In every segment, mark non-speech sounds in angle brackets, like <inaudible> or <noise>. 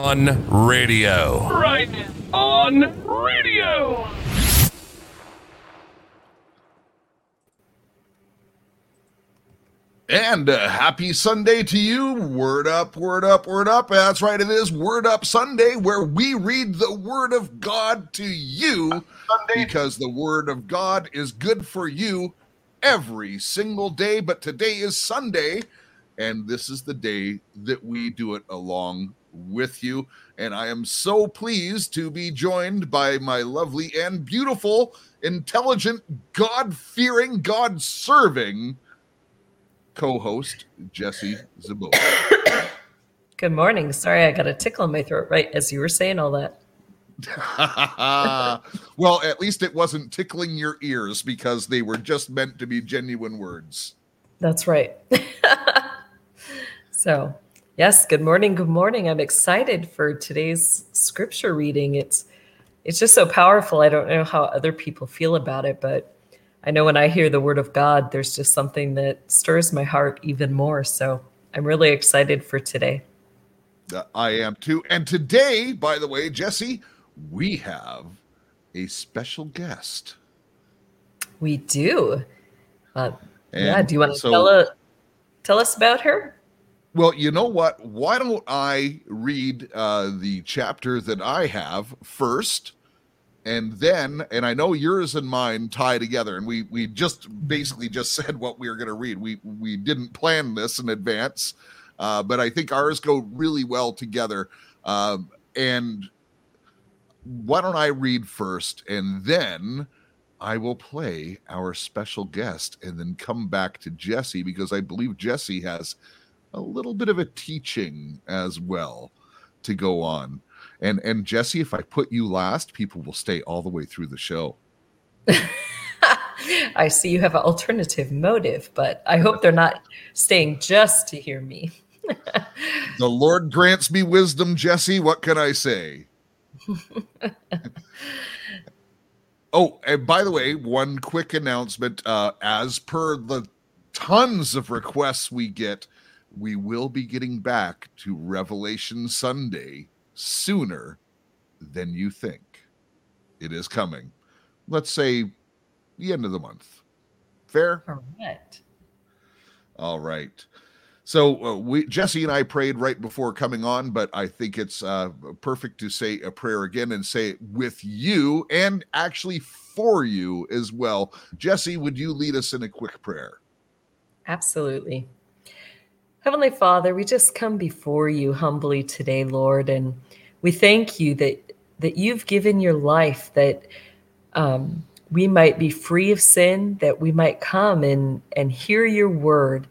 on radio. Right on radio. And uh, happy Sunday to you. Word up, word up, word up. That's right, it is Word Up Sunday, where we read the Word of God to you Sunday. because the Word of God is good for you every single day. But today is Sunday, and this is the day that we do it along with you. And I am so pleased to be joined by my lovely and beautiful, intelligent, God fearing, God serving co-host Jesse Zabot. Good morning. Sorry, I got a tickle in my throat right as you were saying all that. <laughs> well, at least it wasn't tickling your ears because they were just meant to be genuine words. That's right. <laughs> so, yes, good morning. Good morning. I'm excited for today's scripture reading. It's it's just so powerful. I don't know how other people feel about it, but I know when I hear the word of God, there's just something that stirs my heart even more. So I'm really excited for today. I am too. And today, by the way, Jesse, we have a special guest. We do. Uh, yeah. Do you want to so, tell, uh, tell us about her? Well, you know what? Why don't I read uh, the chapter that I have first? and then and i know yours and mine tie together and we we just basically just said what we were going to read we we didn't plan this in advance uh, but i think ours go really well together um, and why don't i read first and then i will play our special guest and then come back to jesse because i believe jesse has a little bit of a teaching as well to go on and and Jesse, if I put you last, people will stay all the way through the show. <laughs> I see you have an alternative motive, but I hope they're not staying just to hear me. <laughs> the Lord grants me wisdom, Jesse. What can I say? <laughs> oh, and by the way, one quick announcement. Uh, as per the tons of requests we get, we will be getting back to Revelation Sunday sooner than you think. It is coming. Let's say the end of the month. Fair? Correct. All right. So uh, we Jesse and I prayed right before coming on, but I think it's uh, perfect to say a prayer again and say it with you and actually for you as well. Jesse, would you lead us in a quick prayer? Absolutely. Heavenly Father, we just come before you humbly today, Lord, and we thank you that that you've given your life that um, we might be free of sin, that we might come and and hear your word.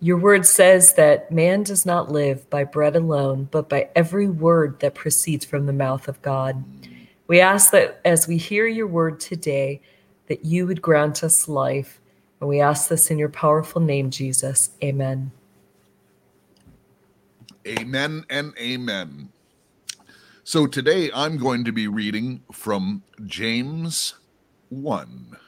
Your word says that man does not live by bread alone, but by every word that proceeds from the mouth of God. We ask that as we hear your word today, that you would grant us life. And we ask this in your powerful name, Jesus. Amen. Amen and amen. So today I'm going to be reading from James 1.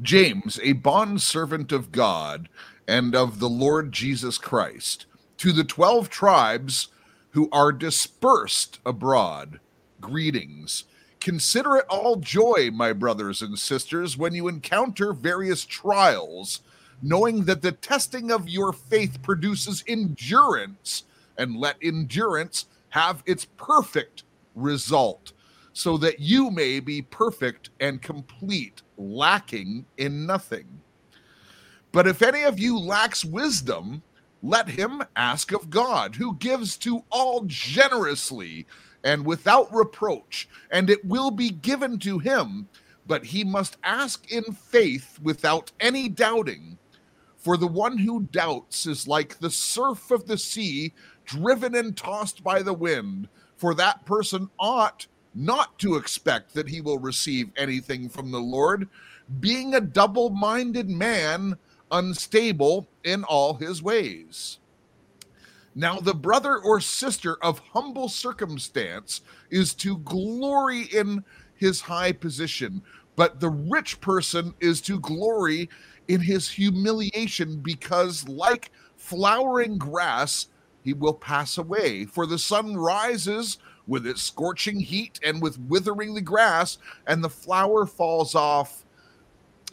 James, a bondservant of God and of the Lord Jesus Christ, to the 12 tribes who are dispersed abroad, greetings. Consider it all joy, my brothers and sisters, when you encounter various trials knowing that the testing of your faith produces endurance, and let endurance have its perfect result, so that you may be perfect and complete, lacking in nothing. But if any of you lacks wisdom, let him ask of God, who gives to all generously and without reproach, and it will be given to him. But he must ask in faith without any doubting. For the one who doubts is like the surf of the sea, driven and tossed by the wind. For that person ought not to expect that he will receive anything from the Lord, being a double minded man, unstable in all his ways. Now, the brother or sister of humble circumstance is to glory in his high position, but the rich person is to glory in his humiliation because, like flowering grass, he will pass away. For the sun rises with its scorching heat and with withering the grass, and the flower falls off,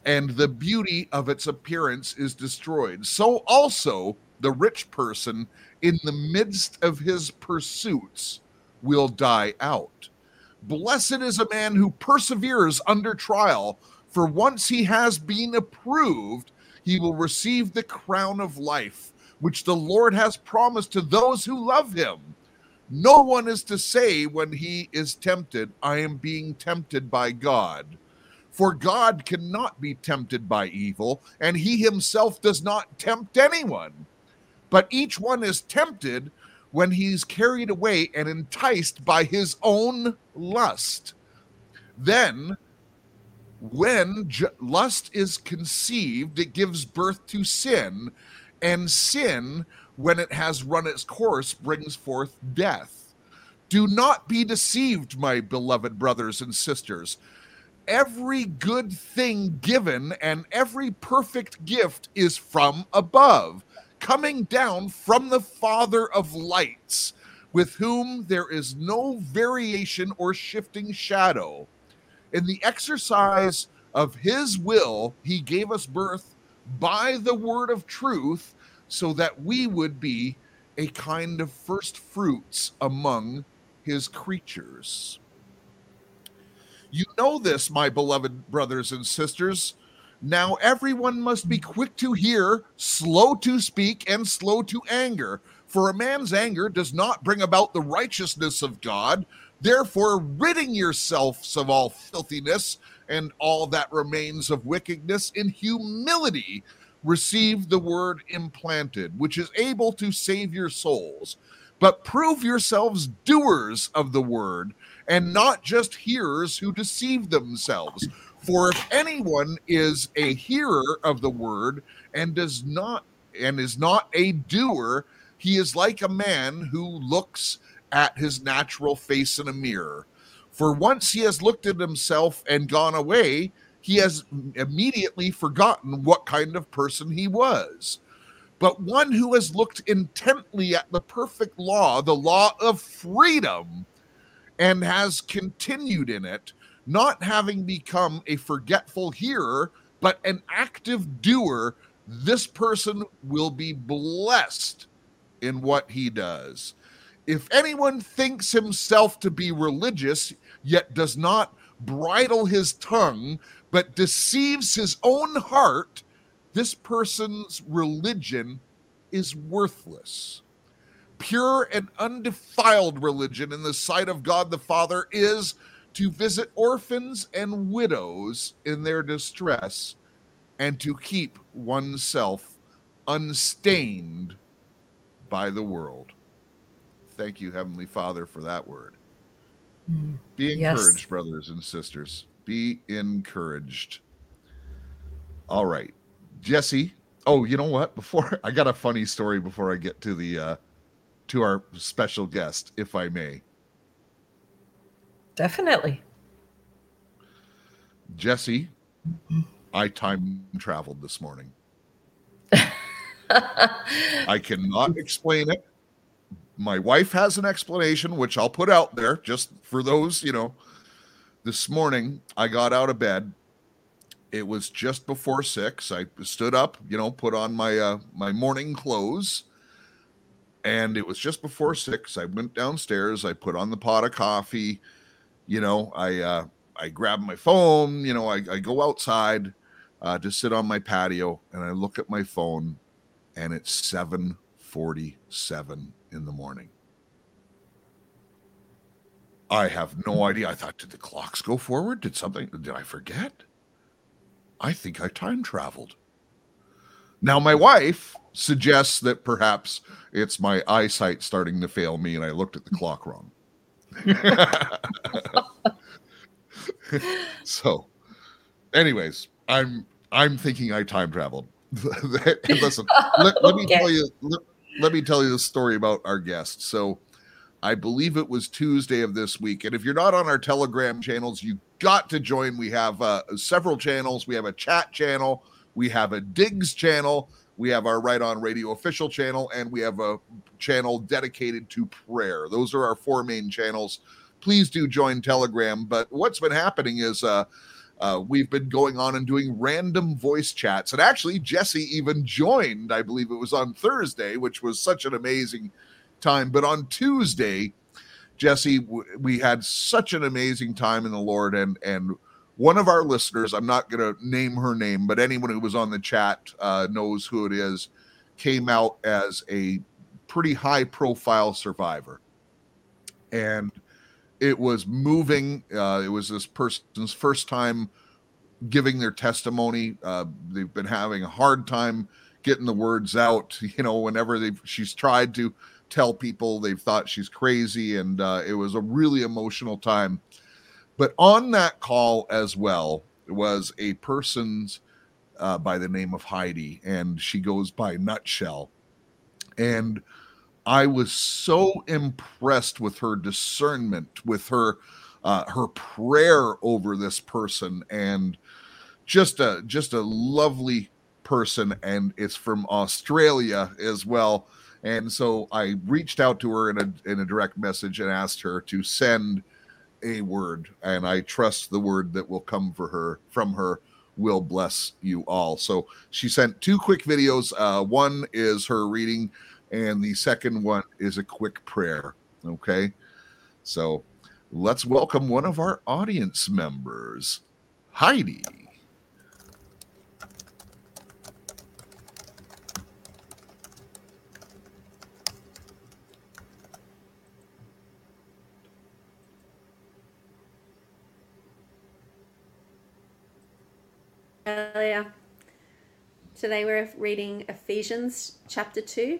and the beauty of its appearance is destroyed. So also the rich person in the midst of his pursuits will die out. Blessed is a man who perseveres under trial, for once he has been approved, he will receive the crown of life, which the Lord has promised to those who love him. No one is to say when he is tempted, I am being tempted by God. For God cannot be tempted by evil, and he himself does not tempt anyone. But each one is tempted when he's carried away and enticed by his own lust. Then, when ju- lust is conceived, it gives birth to sin, and sin, when it has run its course, brings forth death. Do not be deceived, my beloved brothers and sisters. Every good thing given and every perfect gift is from above coming down from the Father of lights, with whom there is no variation or shifting shadow. In the exercise of his will, he gave us birth by the word of truth, so that we would be a kind of first fruits among his creatures. You know this, my beloved brothers and sisters now everyone must be quick to hear, slow to speak, and slow to anger. For a man's anger does not bring about the righteousness of God. Therefore, ridding yourselves of all filthiness and all that remains of wickedness in humility, receive the word implanted, which is able to save your souls. But prove yourselves doers of the word and not just hearers who deceive themselves. For if anyone is a hearer of the word and does not and is not a doer, he is like a man who looks at his natural face in a mirror. For once he has looked at himself and gone away, he has immediately forgotten what kind of person he was. But one who has looked intently at the perfect law, the law of freedom, and has continued in it, not having become a forgetful hearer, but an active doer, this person will be blessed in what he does. If anyone thinks himself to be religious, yet does not bridle his tongue, but deceives his own heart, this person's religion is worthless. Pure and undefiled religion in the sight of God the Father is to visit orphans and widows in their distress, and to keep oneself unstained by the world. Thank you, Heavenly Father, for that word. Mm. Be Yes. encouraged, brothers and sisters. Be encouraged. All right. Jesse. Oh, you know what? Before <laughs> I got a funny story before I get to the uh to our special guest, if I may. Definitely. Jesse, I time traveled this morning. <laughs> I cannot explain it. My wife has an explanation, which I'll put out there just for those, you know. This morning, I got out of bed. It was just before six. I stood up, you know, put on my uh, my morning clothes, and it was just before six. I went downstairs. I put on the pot of coffee. You know, I uh, I grab my phone. You know, I, I go outside uh, to sit on my patio, and I look at my phone, and it's seven forty-seven in the morning. I have no idea. I thought, did the clocks go forward? Did something? Did I forget? I think I time traveled. Now, my wife suggests that perhaps it's my eyesight starting to fail me, and I looked at the clock wrong. <laughs> so, anyways, I'm I'm thinking I time traveled. <laughs> Listen, let, let me tell you let, let me tell you the story about our guest. So, I believe it was Tuesday of this week, and if you're not on our Telegram channels, you got to join. We have uh, several channels. We have a chat channel. We have a Digs channel. We have our Right On Radio official channel, and we have a channel dedicated to prayer. Those are our four main channels. Please do join Telegram. But what's been happening is uh, uh, we've been going on and doing random voice chats. And actually, Jesse even joined, I believe it was on Thursday, which was such an amazing time. But on Tuesday, Jesse, we had such an amazing time in the Lord, and and one of our listeners, I'm not going to name her name, but anyone who was on the chat uh, knows who it is, came out as a pretty high profile survivor. And it was moving. Uh, it was this person's first time giving their testimony. Uh, they've been having a hard time getting the words out. <laughs> You know, whenever they she's tried to tell people, they've thought she's crazy, and uh, it was a really emotional time. But on that call as well was a person's uh, by the name of Heidi, and she goes by Nutshell. And I was so impressed with her discernment, with her uh, her prayer over this person, and just a just a lovely person. And it's from Australia as well. And so I reached out to her in a in a direct message and asked her to send a word, and I trust the word that will come for her from her will bless you all. So she sent two quick videos. Uh, one is her reading, and the second one is a quick prayer. Okay, so let's welcome one of our audience members, Heidi. earlier. Today we're reading Ephesians chapter 2,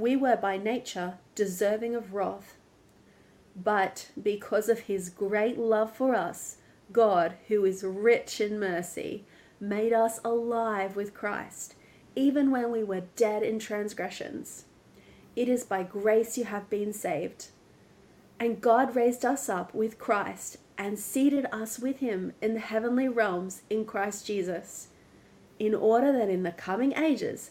we were by nature deserving of wrath. But because of his great love for us, God, who is rich in mercy, made us alive with Christ, even when we were dead in transgressions. It is by grace you have been saved. And God raised us up with Christ and seated us with him in the heavenly realms in Christ Jesus, in order that in the coming ages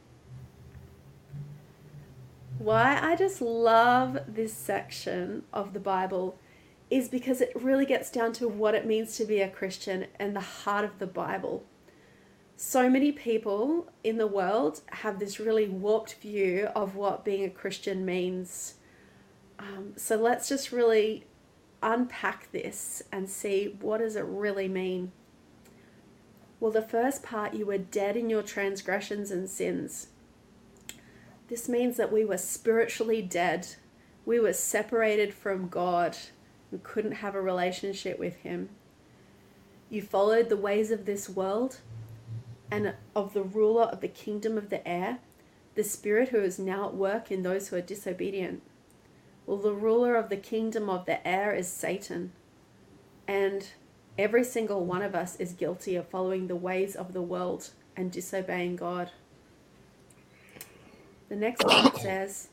Why I just love this section of the Bible is because it really gets down to what it means to be a Christian and the heart of the Bible. So many people in the world have this really warped view of what being a Christian means. Um, so let's just really unpack this and see what does it really mean. Well, the first part, you were dead in your transgressions and sins. This means that we were spiritually dead. We were separated from God. We couldn't have a relationship with Him. You followed the ways of this world and of the ruler of the kingdom of the air, the spirit who is now at work in those who are disobedient. Well, the ruler of the kingdom of the air is Satan. And every single one of us is guilty of following the ways of the world and disobeying God. The next part says,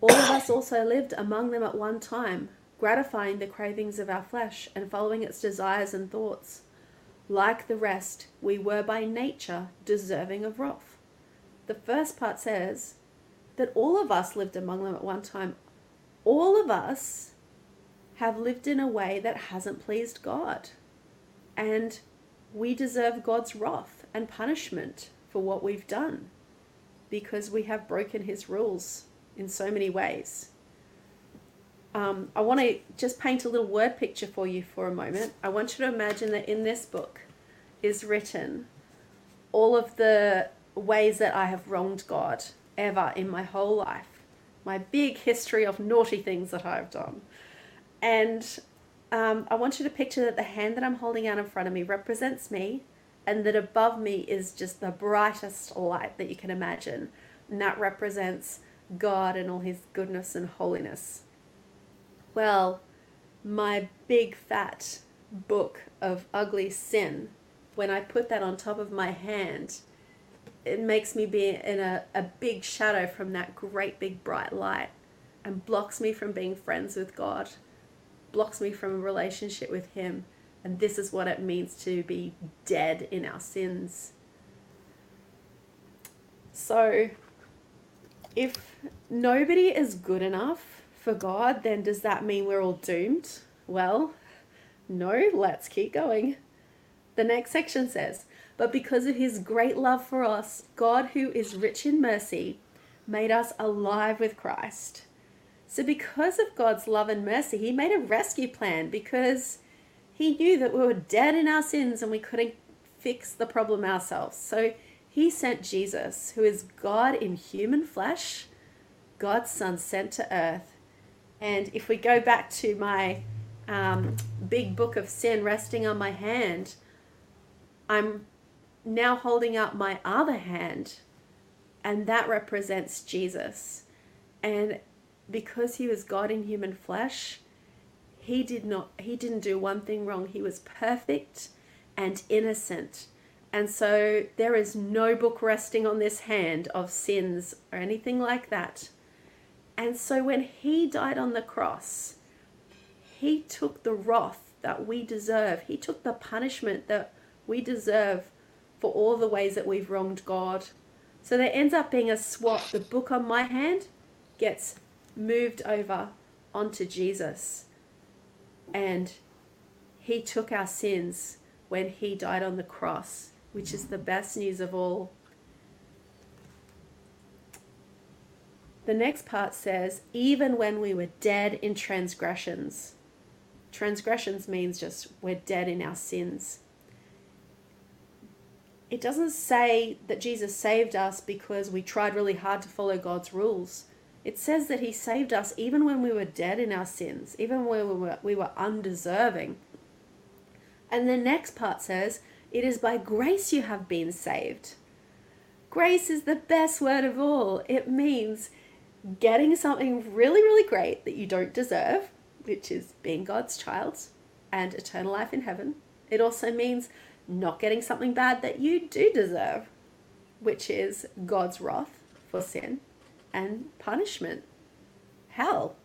All of us also lived among them at one time, gratifying the cravings of our flesh and following its desires and thoughts. Like the rest, we were by nature deserving of wrath. The first part says that all of us lived among them at one time, all of us have lived in a way that hasn't pleased God. And we deserve God's wrath and punishment for what we've done. Because we have broken his rules in so many ways. Um, I want to just paint a little word picture for you for a moment. I want you to imagine that in this book is written all of the ways that I have wronged God ever in my whole life, my big history of naughty things that I've done. And um, I want you to picture that the hand that I'm holding out in front of me represents me, and that above me is just the brightest light that you can imagine. And that represents God and all his goodness and holiness. Well, my big fat book of ugly sin, when I put that on top of my hand, it makes me be in a, a big shadow from that great big bright light and blocks me from being friends with God, blocks me from a relationship with Him. And this is what it means to be dead in our sins. So, if nobody is good enough for God, then does that mean we're all doomed? Well, no, let's keep going. The next section says, But because of his great love for us, God, who is rich in mercy, made us alive with Christ. So, because of God's love and mercy, he made a rescue plan because he knew that we were dead in our sins and we couldn't fix the problem ourselves. So, he sent Jesus, who is God in human flesh, God's Son sent to earth. And if we go back to my um, big book of sin resting on my hand, I'm now holding up my other hand, and that represents Jesus. And because he was God in human flesh, he did not he didn't do one thing wrong. He was perfect and innocent. And so there is no book resting on this hand of sins or anything like that. And so when he died on the cross, he took the wrath that we deserve. He took the punishment that we deserve for all the ways that we've wronged God. So there ends up being a swap. The book on my hand gets moved over onto Jesus. And he took our sins when he died on the cross, which is the best news of all. The next part says, even when we were dead in transgressions. Transgressions means just we're dead in our sins. It doesn't say that Jesus saved us because we tried really hard to follow God's rules. It says that He saved us even when we were dead in our sins, even when we were, we were undeserving. And the next part says, It is by grace you have been saved. Grace is the best word of all. It means getting something really, really great that you don't deserve, which is being God's child and eternal life in heaven. It also means not getting something bad that you do deserve, which is God's wrath for sin and punishment, hell.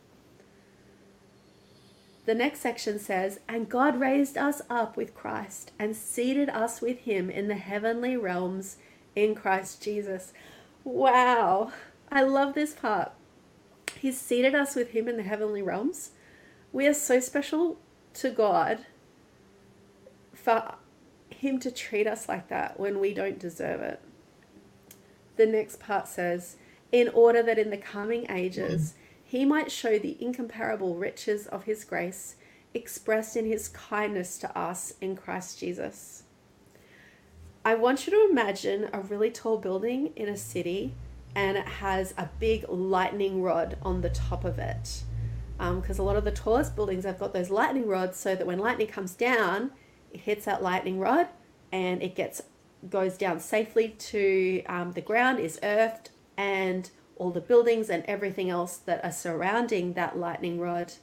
The next section says, And God raised us up with Christ and seated us with him in the heavenly realms in Christ Jesus. Wow, I love this part. He's seated us with him in the heavenly realms. We are so special to God for him to treat us like that when we don't deserve it. The next part says, in order that in the coming ages he might show the incomparable riches of his grace expressed in his kindness to us in Christ Jesus. I want you to imagine a really tall building in a city and it has a big lightning rod on the top of it. Because um, a lot of the tallest buildings have got those lightning rods so that when lightning comes down, it hits that lightning rod and it gets goes down safely to um, the ground, is earthed, and all the buildings and everything else that are surrounding that lightning rod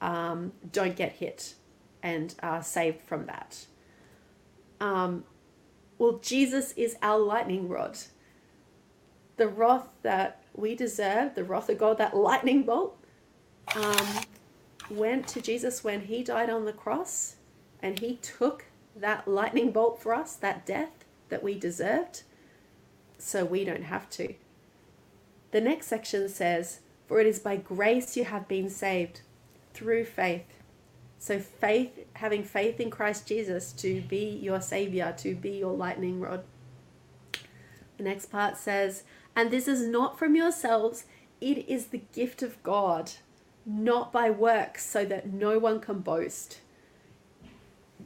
um, don't get hit and are saved from that. Um, well, Jesus is our lightning rod. The wrath that we deserve, the wrath of God, that lightning bolt, um, went to Jesus when he died on the cross and he took that lightning bolt for us, that death that we deserved, so we don't have to. The next section says, For it is by grace you have been saved through faith. So, faith, having faith in Christ Jesus to be your Savior, to be your lightning rod. The next part says, And this is not from yourselves, it is the gift of God, not by works, so that no one can boast.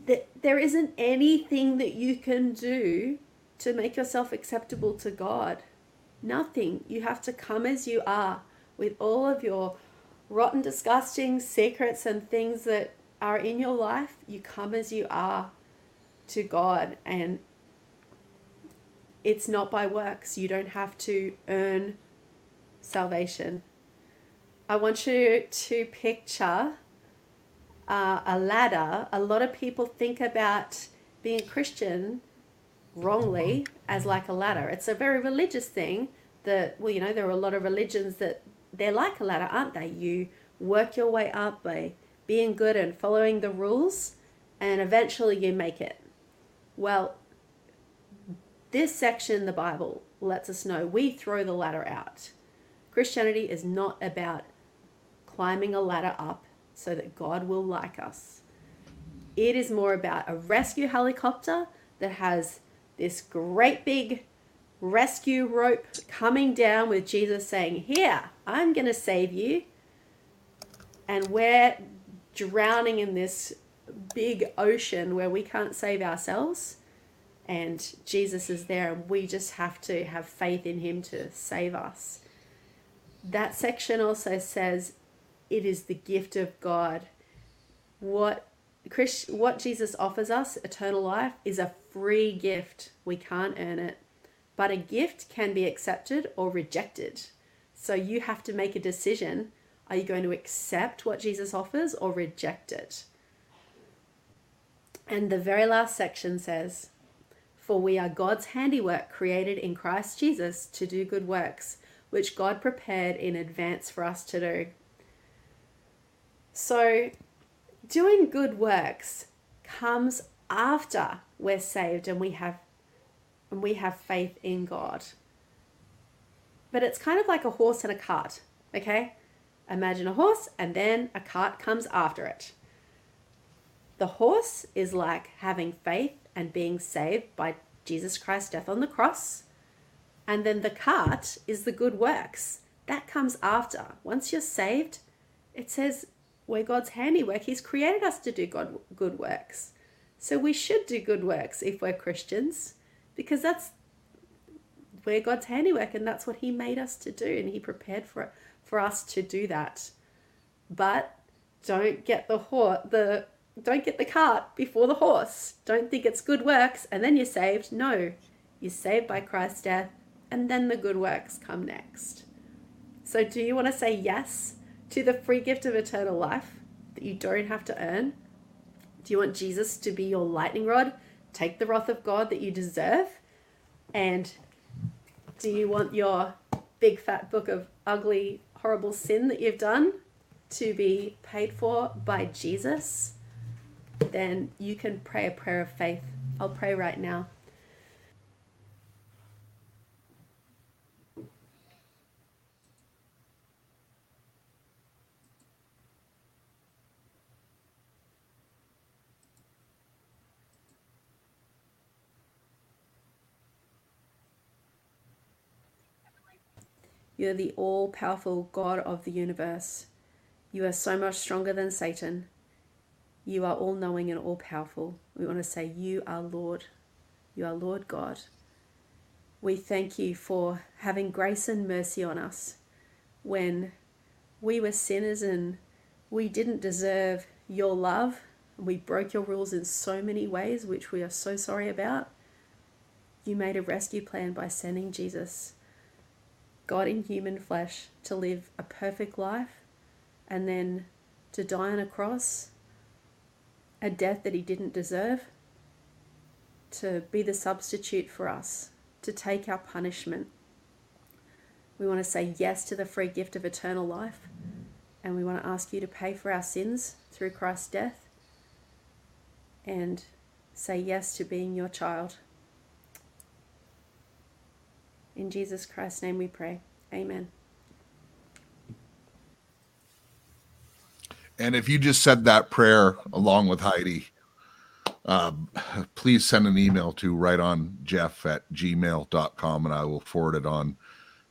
That there isn't anything that you can do to make yourself acceptable to God. Nothing. You have to come as you are with all of your rotten, disgusting secrets and things that are in your life. You come as you are to God, and it's not by works. You don't have to earn salvation. I want you to picture uh, a ladder. A lot of people think about being a Christian wrongly as like a ladder. It's a very religious thing that, well, you know, there are a lot of religions that they're like a ladder, aren't they? You work your way up by being good and following the rules, and eventually you make it. Well, this section in the Bible lets us know we throw the ladder out. Christianity is not about climbing a ladder up so that God will like us. It is more about a rescue helicopter that has this great big rescue rope coming down with Jesus saying, Here, I'm going to save you. And we're drowning in this big ocean where we can't save ourselves. And Jesus is there, and we just have to have faith in Him to save us. That section also says it is the gift of God. What Chris, what Jesus offers us, eternal life, is a free gift. We can't earn it. But a gift can be accepted or rejected. So you have to make a decision. Are you going to accept what Jesus offers or reject it? And the very last section says, For we are God's handiwork created in Christ Jesus to do good works, which God prepared in advance for us to do. So, doing good works comes after we're saved and we have and we have faith in God. But it's kind of like a horse and a cart, okay? Imagine a horse and then a cart comes after it. The horse is like having faith and being saved by Jesus Christ's death on the cross. And then the cart is the good works. That comes after. Once you're saved, it says we're God's handiwork. He's created us to do God, good works. So we should do good works if we're Christians because that's we're God's handiwork and that's what he made us to do and he prepared for for us to do that. But don't get the horse the don't get the cart before the horse. Don't think it's good works and then you're saved. No. You're saved by Christ's death and then the good works come next. So do you want to say yes to the free gift of eternal life that you don't have to earn? Do you want Jesus to be your lightning rod? Take the wrath of God that you deserve? And do you want your big fat book of ugly, horrible sin that you've done to be paid for by Jesus? Then you can pray a prayer of faith. I'll pray right now. You're the all powerful God of the universe. You are so much stronger than Satan. You are all knowing and all powerful. We want to say, You are Lord. You are Lord God. We thank you for having grace and mercy on us when we were sinners and we didn't deserve your love. We broke your rules in so many ways, which we are so sorry about. You made a rescue plan by sending Jesus God in human flesh to live a perfect life and then to die on a cross, a death that he didn't deserve, to be the substitute for us, to take our punishment. We want to say yes to the free gift of eternal life, and we want to ask you to pay for our sins through Christ's death and say yes to being your child. In Jesus Christ's name we pray. Amen. And if you just said that prayer along with Heidi, um, please send an email to right on jeff at gmail.com and I will forward it on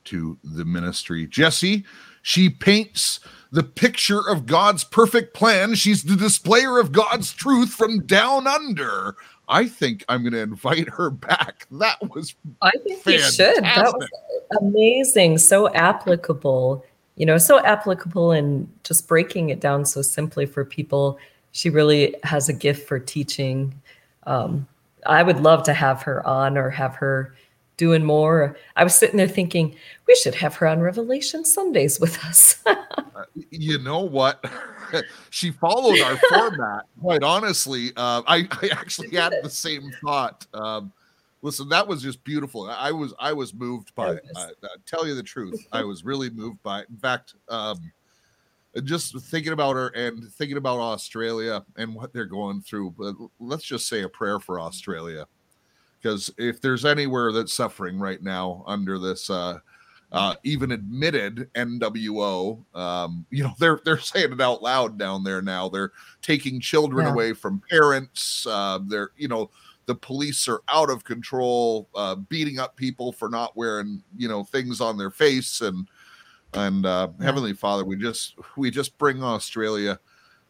to the ministry. Jesse, she paints the picture of God's perfect plan. She's the displayer of God's truth from down under. I think I'm going to invite her back. That was I think you should. That was amazing. So applicable. You know, so applicable and just breaking it down so simply for people. She really has a gift for teaching. Um, I would love to have her on or have her doing more. I was sitting there thinking we should have her on Revelation Sundays with us. Uh, <laughs> you know what? <laughs> she followed our format. <laughs> Quite honestly, uh, I, I actually had the same thought. Um, listen, that was just beautiful. I was I was moved by it. I, I tell you the truth, I was really moved by it. In fact, um, just thinking about her and thinking about Australia and what they're going through. But let's just say a prayer for Australia because if there's anywhere that's suffering right now under this uh, uh, even admitted NWO, um, you know they're they're <laughs> saying it out loud down there now. They're taking children yeah. away from parents. Uh, they're you know the police are out of control, uh, beating up people for not wearing you know things on their face and and uh, yeah. Heavenly Father, we just we just bring Australia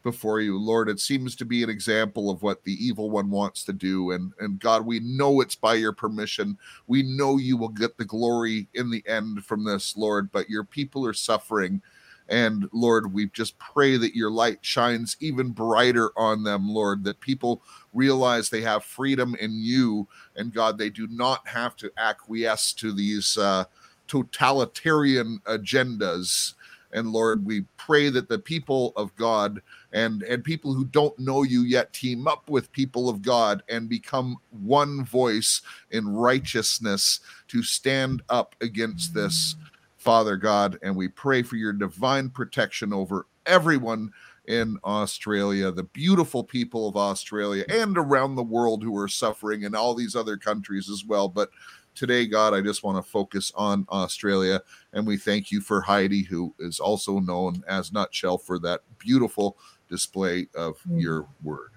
before you, Lord. It seems to be an example of what the evil one wants to do. And, and God, we know it's by your permission. We know you will get the glory in the end from this, Lord, but your people are suffering. And Lord, we just pray that your light shines even brighter on them, Lord, that people realize they have freedom in you. And God, they do not have to acquiesce to these uh, totalitarian agendas. And Lord, we pray that the people of God and and people who don't know you yet team up with people of God and become one voice in righteousness to stand up against this Father God and we pray for your divine protection over everyone in Australia, the beautiful people of Australia and around the world who are suffering in all these other countries as well. But today, God, I just want to focus on Australia. And we thank you for Heidi, who is also known as Nutshell, for that beautiful display of mm. your word.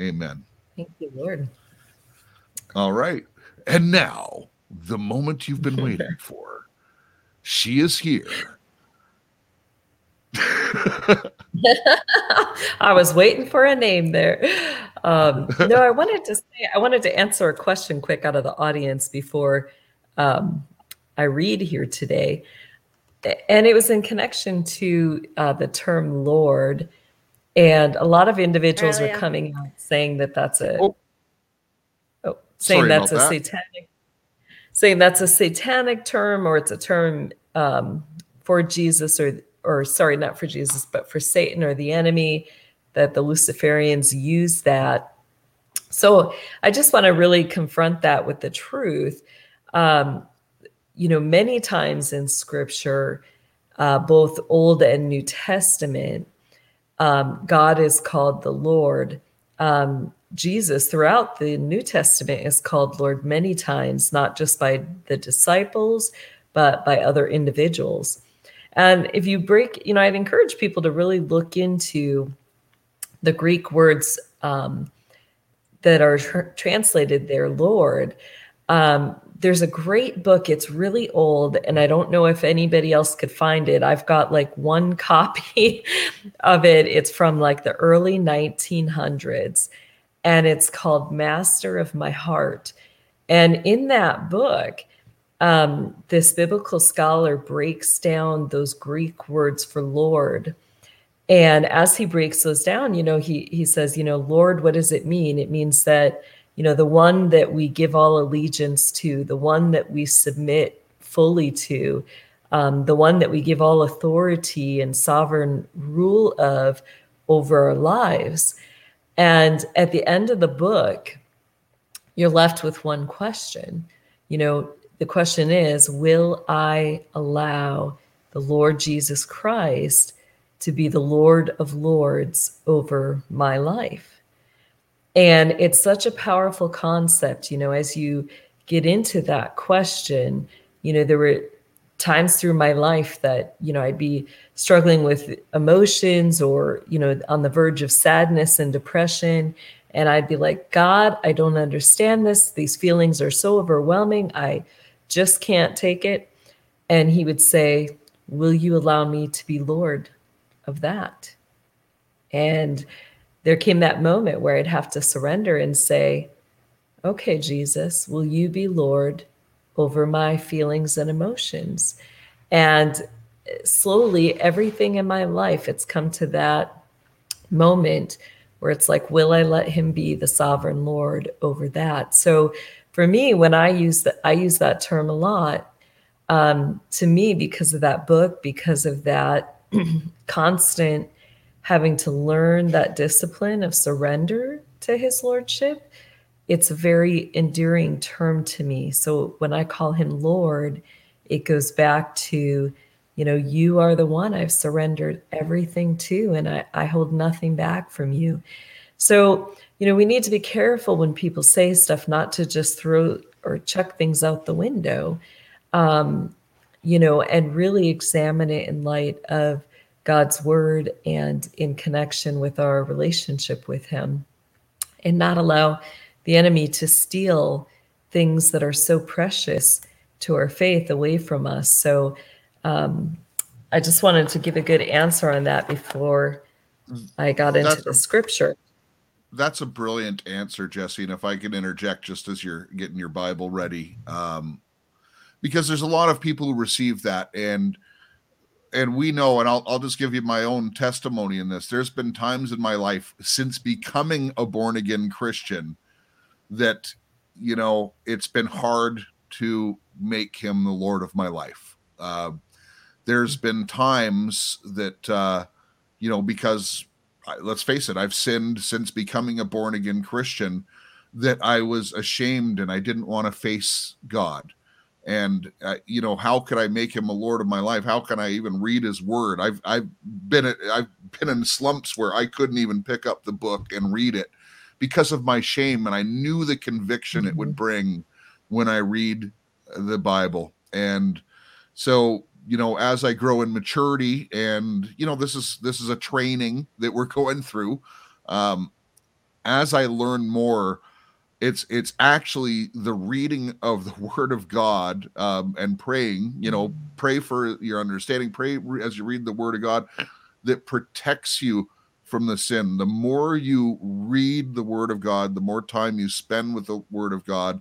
Amen. Thank you, Lord. All right. And now, the moment you've been <laughs> waiting for. She is here. <laughs> I was waiting for a name there. Um, no, I wanted to say, I wanted to answer a question quick out of the audience before um, I read here today. And it was in connection to uh, the term Lord and a lot of individuals Earlier. are coming out saying that that's a oh, oh saying that's a that. satanic saying that's a satanic term or it's a term um, for Jesus or or sorry not for Jesus but for Satan or the enemy that the Luciferians use that so I just want to really confront that with the truth um, you know many times in scripture uh, both old and new testament um, God is called the Lord. Um, Jesus, throughout the New Testament, is called Lord many times, not just by the disciples, but by other individuals. And if you break, you know, I'd encourage people to really look into the Greek words um, that are tr- translated there, Lord. Um, there's a great book. It's really old, and I don't know if anybody else could find it. I've got like one <laughs> copy of it. It's from like the early 1900s, and it's called Master of My Heart. And in that book, um, this biblical scholar breaks down those Greek words for Lord. And as he breaks those down, you know, he he says, you know, Lord, what does it mean? It means that you know, the one that we give all allegiance to, the one that we submit fully to, um, the one that we give all authority and sovereign rule of over our lives. And at the end of the book, you're left with one question. You know, the question is Will I allow the Lord Jesus Christ to be the Lord of Lords over my life? And it's such a powerful concept, you know, as you get into that question, you know, there were times through my life that, you know, I'd be struggling with emotions or, you know, on the verge of sadness and depression. And I'd be like, God, I don't understand this. These feelings are so overwhelming. I just can't take it. And he would say, Will you allow me to be Lord of that? And there came that moment where I'd have to surrender and say, Okay, Jesus, will you be Lord over my feelings and emotions? And slowly, everything in my life, it's come to that moment where it's like, will I let him be the sovereign Lord over that? So for me, when I use that, I use that term a lot. Um, to me, because of that book, because of that <clears throat> constant having to learn that discipline of surrender to his lordship, it's a very endearing term to me. So when I call him Lord, it goes back to you know, you are the one I've surrendered everything to, and I, I hold nothing back from you. So, you know, we need to be careful when people say stuff, not to just throw or chuck things out the window, um, you know, and really examine it in light of God's word and in connection with our relationship with Him, and not allow the enemy to steal things that are so precious to our faith away from us. So, um, I just wanted to give a good answer on that before I got into that's the a, scripture. That's a brilliant answer, Jesse. And if I can interject just as you're getting your Bible ready, um, because there's a lot of people who receive that and and we know and I'll, I'll just give you my own testimony in this. There's been times in my life since becoming a born again christian that you know it's been hard to make him the lord of my life. Uh, there's been times that uh, you know because let's face it i've sinned since becoming a born again christian that i was ashamed and i didn't want to face god and uh, you know how could i make him a lord of my life? How can i even read his word? I've i've been i've been in slumps where i couldn't even pick up the book and read it because of my shame and i knew the conviction it would mm-hmm. bring when i read the bible. And so you know as i grow in maturity and you know this is this is a training that we're <laughs> going through um as i learn more it's it's actually the reading of the <laughs> word of god um and praying you know pray for your understanding pray as you read the word of god that protects you from the sin the more you read the word of god the more time you spend with the word of god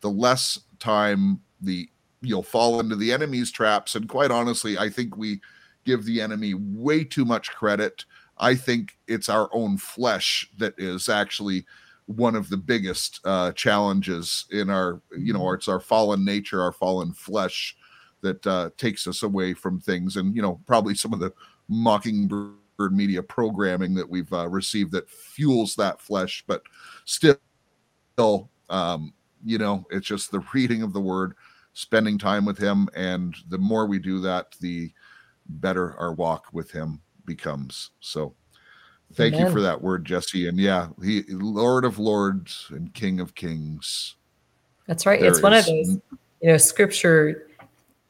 the less time the you'll fall into the enemy's traps. And quite honestly, I think we give the enemy way too much credit. I think it's our own flesh that is actually one of the biggest uh, challenges in our, you know, it's our fallen nature, our fallen flesh that uh, takes us away from things. And, you know, probably some of the mockingbird media programming that we've uh, received that fuels that flesh, but still, um, you know, it's just the <laughs> reading of the word spending time with him and the more we do that the better our walk with him becomes so thank Amen. you for that word jesse and yeah he lord of lords and king of kings that's right it's one of those you know scripture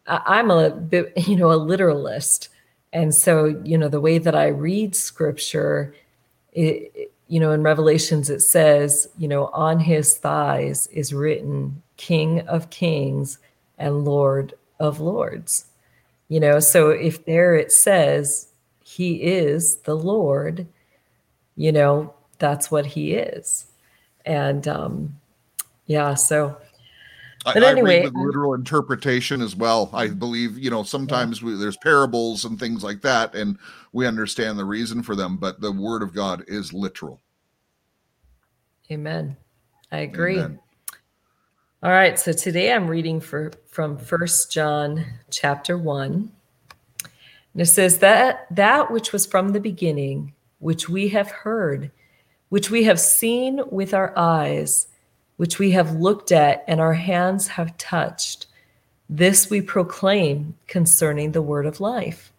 i'm a bit <laughs> you know a literalist and so you know the way that i read scripture it, you know in revelations it says you know on his thighs is written king of kings and Lord of Lords. You know, so if there it says he is the Lord, you know, that's what he is. And um yeah, so but I, anyway, I read with literal interpretation as well. I believe, you know, sometimes yeah. we, there's parables and things like that, and we understand the reason for them, but the word of God is literal. Amen. I agree. Amen. All right, so today I'm reading for, from First John chapter 1. And it says that that which was from the beginning, which we have heard, which we have seen with our eyes, which we have looked at and our hands have touched, this we proclaim concerning the word of life.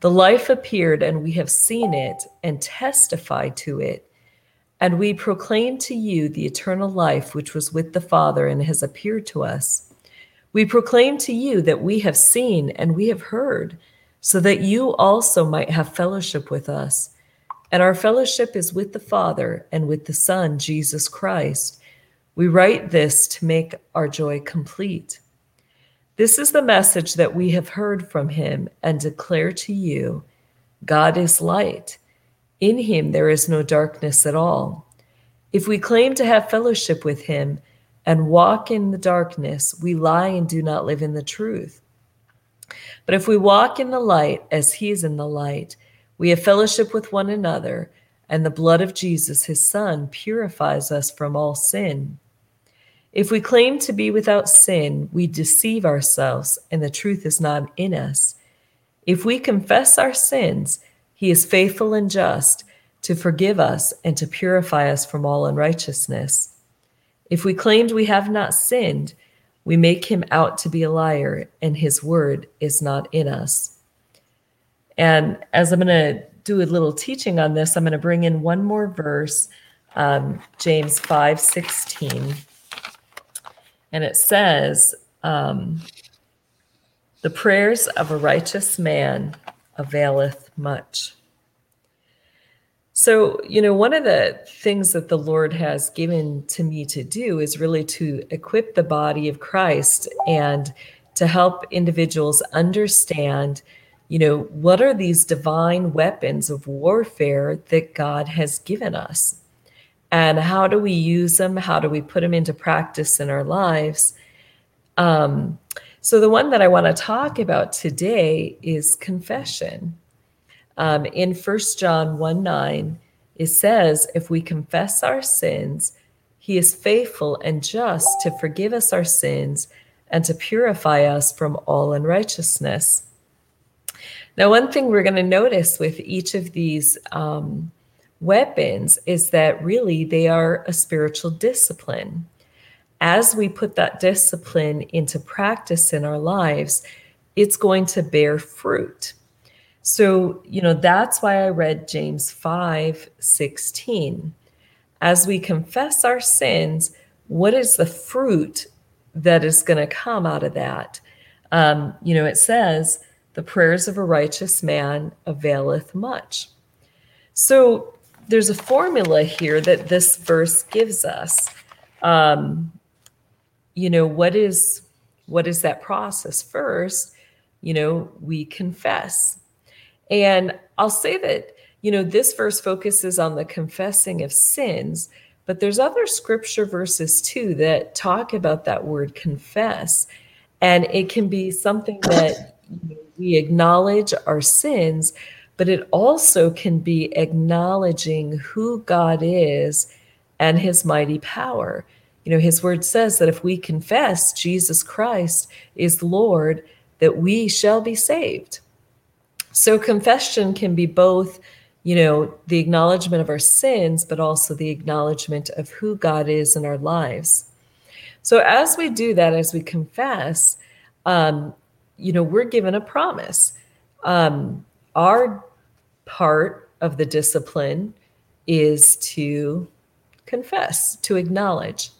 The life appeared, and we have seen it and testified to it and we proclaim to you the eternal life which was with the Father and has appeared to us. We proclaim to you that we have seen and we have heard, so that you also might have fellowship with us. And our fellowship is with the Father and with the Son, Jesus Christ. We write this to make our joy complete. This is the message that we have heard from him and declare to you God is light. In him there is no darkness at all. If we claim to have fellowship with him and walk in the darkness, we lie and do not live in the truth. But if we walk in the light as he is in the light, we have fellowship with one another, and the blood of Jesus, his son, purifies us from all sin. If we claim to be without sin, we deceive ourselves, and the truth is not in us. If we confess our sins, he is faithful and just to forgive us and to purify us from all unrighteousness. If we claimed we have not sinned, we make him out to be a liar, and his word is not in us. And as I'm going to do a little teaching on this, I'm going to bring in one more verse, um, James 5 16. And it says, um, The prayers of a righteous man availeth much. So, you know, one of the things that the Lord has given to me to do is really to equip the body of Christ and to help individuals understand, you know, what are these divine weapons of warfare that God has given us? and how do we use them? How do we put them into practice in our lives? Um, so the one that i want to talk about today is confession. Um, in 1 john 1 9 it says if we confess our sins he is faithful and just to forgive us our sins and to purify us from all unrighteousness now one thing we're going to notice with each of these um, weapons is that really they are a spiritual discipline. As we put that discipline into practice in our lives, it's going to bear fruit. So, you know, that's why I read James 5 16. As we confess our sins, what is the fruit that is going to come out of that? Um, you know, it says, the prayers of a righteous man availeth much. So, there's a formula here that this verse gives us. Um, you know, what is what is that process? First, you know, we confess. And I'll say that, you know, this verse focuses on the confessing of sins, but there's other scripture verses too that talk about that word confess. And it can be something that you know, we acknowledge our sins, but it also can be acknowledging who God is and his mighty power. You know, his word says that if we confess Jesus Christ is Lord, that we shall be saved. So confession can be both, you know, the acknowledgement of our sins, but also the acknowledgement of who God is in our lives. So as we do that, as we confess, um, you know, we're given a promise. Um, our part of the discipline is to confess, to acknowledge.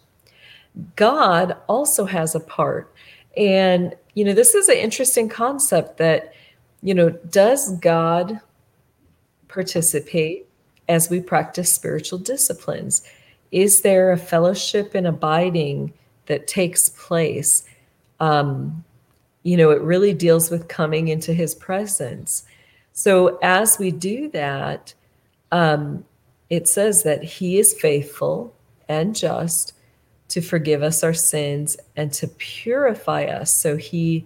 God also has a part. And, you know, this is an interesting concept that, you know, does God participate as we practice spiritual disciplines? Is there a fellowship and abiding that takes place? Um, you know, it really deals with coming into his presence. So as we do that, um, it says that he is faithful and just to forgive us our sins and to purify us. So he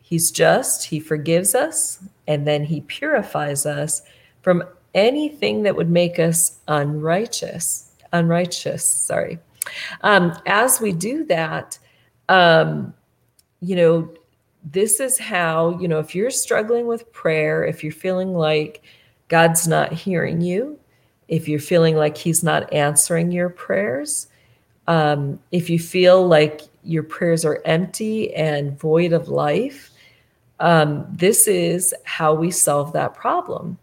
he's just, he forgives us, and then he purifies us from anything that would make us unrighteous. Unrighteous, sorry. Um, as we do that, um, you know, this is how, you know, if you're struggling with prayer, if you're feeling like God's not hearing you, if you're feeling like He's not answering your prayers, um, if you feel like your prayers are empty and void of life, um, this is how we solve that problem.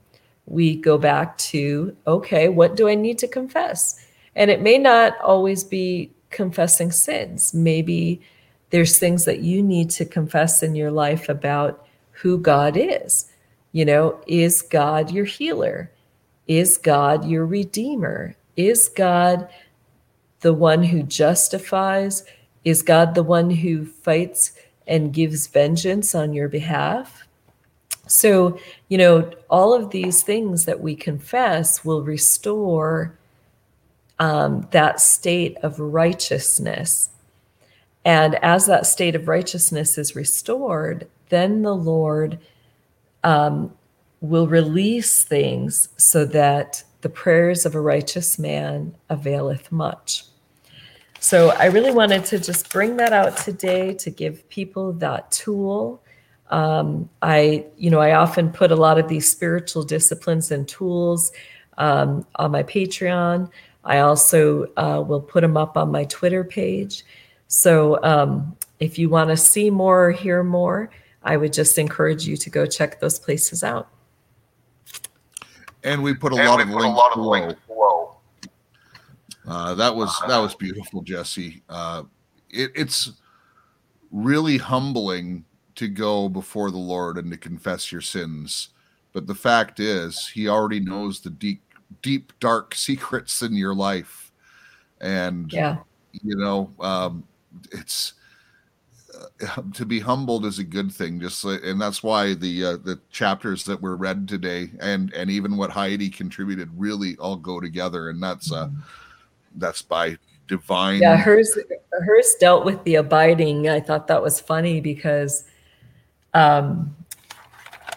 We go back to, okay, what do I need to confess? And it may not always be confessing sins. Maybe there's things that you need to confess in your life about who God is. You know, is God your healer? is God your Redeemer? Is God the one who justifies? Is God the one who fights and gives vengeance on your behalf? So, you know, all of these things that we confess will restore um, that state of righteousness. And as that state of righteousness is restored, then the Lord um, will release things so that the prayers of a righteous man availeth much. So I really wanted to just bring that out today to give people that tool. Um, I, you know, I often put a lot of these spiritual disciplines and tools um, on my Patreon. I also uh, will put them up on my Twitter page. So um, if you want to see more or hear more, I would just encourage you to go check those places out. And we put a and lot of links. A lot of links below. Uh, that was that was beautiful, Jesse. Uh, it, it's really humbling to go before the Lord and to confess your sins. But the fact is, He already knows the deep, deep, dark <laughs> secrets in your life, and yeah, you know, um, it's uh, to be humbled is a good thing. Just and that's why the uh, the chapters that were read today, and and even what Heidi contributed, really all go together, and that's uh, mm-hmm. that's by divine. Yeah, hers hers dealt with the abiding. I thought that was funny because um,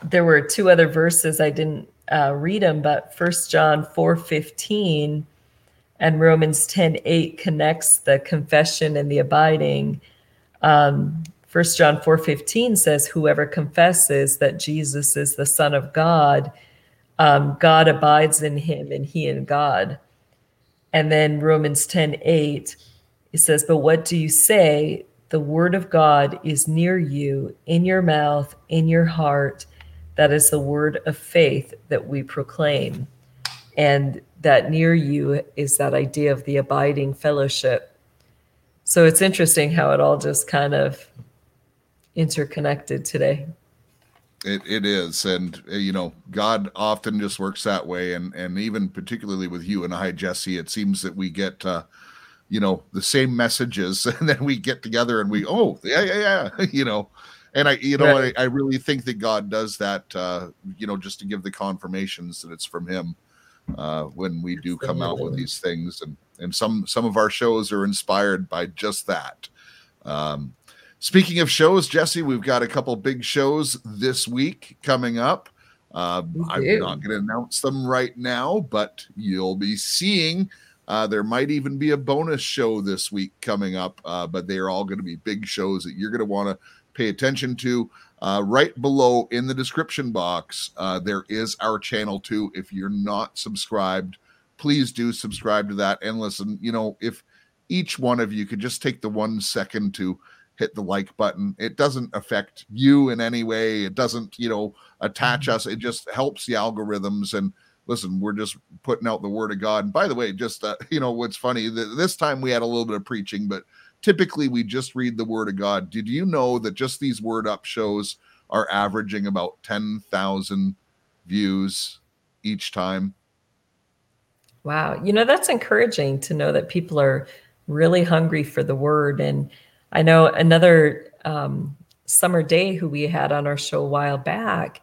there were two other verses I didn't uh, read them, but First John four fifteen and Romans ten eight connects the confession and the abiding. Um, 1 John 4:15 says, "Whoever confesses that Jesus is the Son of God, um, God abides in him, and he in God." And then Romans 10:8, it says, "But what do you say? The word of God is near you, in your mouth, in your heart. That is the word of faith that we proclaim." And that near you is that idea of the abiding fellowship. So it's interesting how it all just kind of interconnected today. It, it is and uh, you know god often just works that way and and even particularly with you and i jesse it seems that we get uh you know the same messages <laughs> and then we get together and we oh yeah yeah yeah <laughs> you know and i you know right. I, I really think that god does that uh you know just to give the confirmations that it's from him uh when we do come out with these things and and some some of our shows are inspired by just that um Speaking of shows, Jesse, we've got a couple big shows this week coming up. Uh, I'm not going to announce them right now, but you'll be seeing. Uh, there might even be a bonus show this week coming up, uh, but they are all going to be big shows that you're going to want to pay attention to. Uh, right below in the description box, uh, there is our channel too. If you're not subscribed, please do subscribe to that and listen. You know, if each one of you could just take the one second to hit the like button. It doesn't affect you in any way. It doesn't, you know, attach mm-hmm. us. It just helps the algorithms. And listen, we're just putting out the word of God. And by the way, just, uh, <laughs> you know, what's funny, this time we had a little bit of preaching, but typically we just read the word of God. Did you know that just these word up shows are averaging about 10,000 views each time? Wow. You know, that's encouraging to know that people are really hungry for the word and I know another um, Summer Day who we had on our show a while back.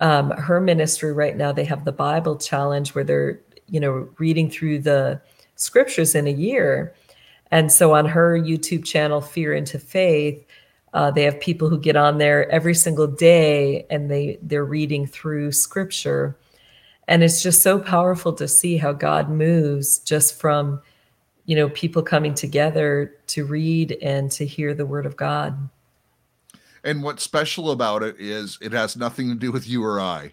Um, her ministry right now they have the Bible challenge where they're you know reading through the scriptures in a year, and so on her YouTube channel, Fear into Faith, uh, they have people who get on there every single day and they they're reading through scripture, and it's just so powerful to see how God moves just from you know people coming together to read and to hear the word of god. And what's special about it is it has nothing to do with you or i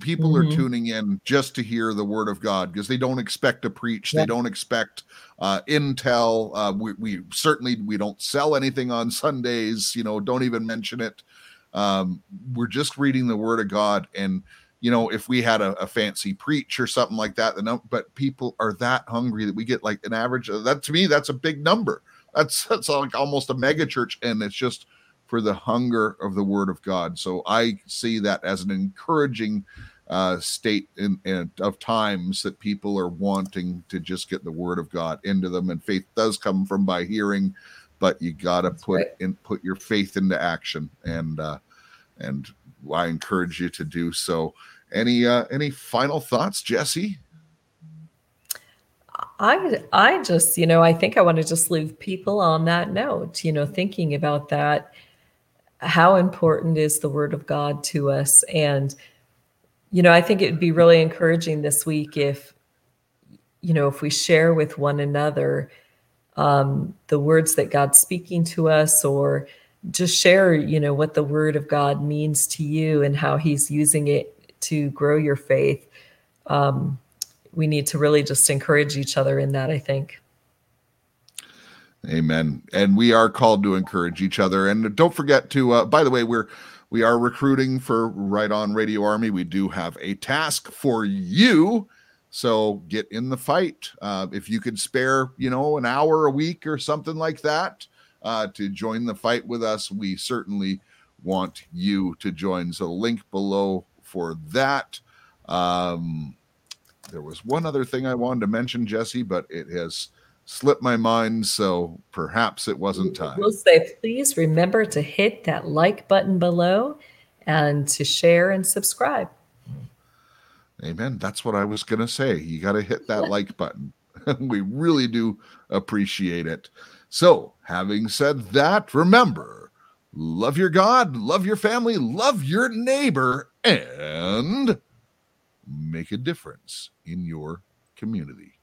people mm-hmm. are tuning in just to hear the word of god because they don't expect to preach they don't expect uh, intel uh, we, we, certainly we don't sell anything on sundays you know don't even mention it um, we're just reading the word of god and you know, if we had a, a fancy preach or something like that, then but people are that hungry that we get like an average. That to me, that's a big number. That's <laughs> that's like almost a mega church, and it's just for the hunger of the Word of God. So I see that as an encouraging uh, state in, in, of times that people are wanting to just get the word of God into them, and faith does come from by hearing, but you got to put right. in put your faith into action, and uh, and I encourage you to do so. Any uh, any final thoughts, Jesse? I I just, you know, I think I want to just leave people on that note, you know, thinking about that. How important is the word of God to us? And, you know, I think it would be really encouraging this week if, you know, if we share with one another um, the words that God's speaking to us, or just share, you know, what the word of God means to you and how he's using it to grow your faith. Um, we need to really just encourage each other in that, I think. Amen. And we are called to encourage each other. And don't forget to, uh, by the way, we're we are recruiting for Right On Radio Army. We do have a task for you. So get in the fight. Uh, if you could spare, you know, an hour a week or something like that uh, to join the fight with us, we certainly want you to join. So link below for that. Um, there was one other thing I wanted to mention, Jesse, but it has slipped my mind. So perhaps it wasn't time. We'll say, please remember to hit that like button below and to share and subscribe. Amen. That's what I was going to say. You got to hit that <laughs> like button. <laughs> we really do appreciate it. So, having said that, remember love your God, love your family, love your neighbor, and make a difference in your community.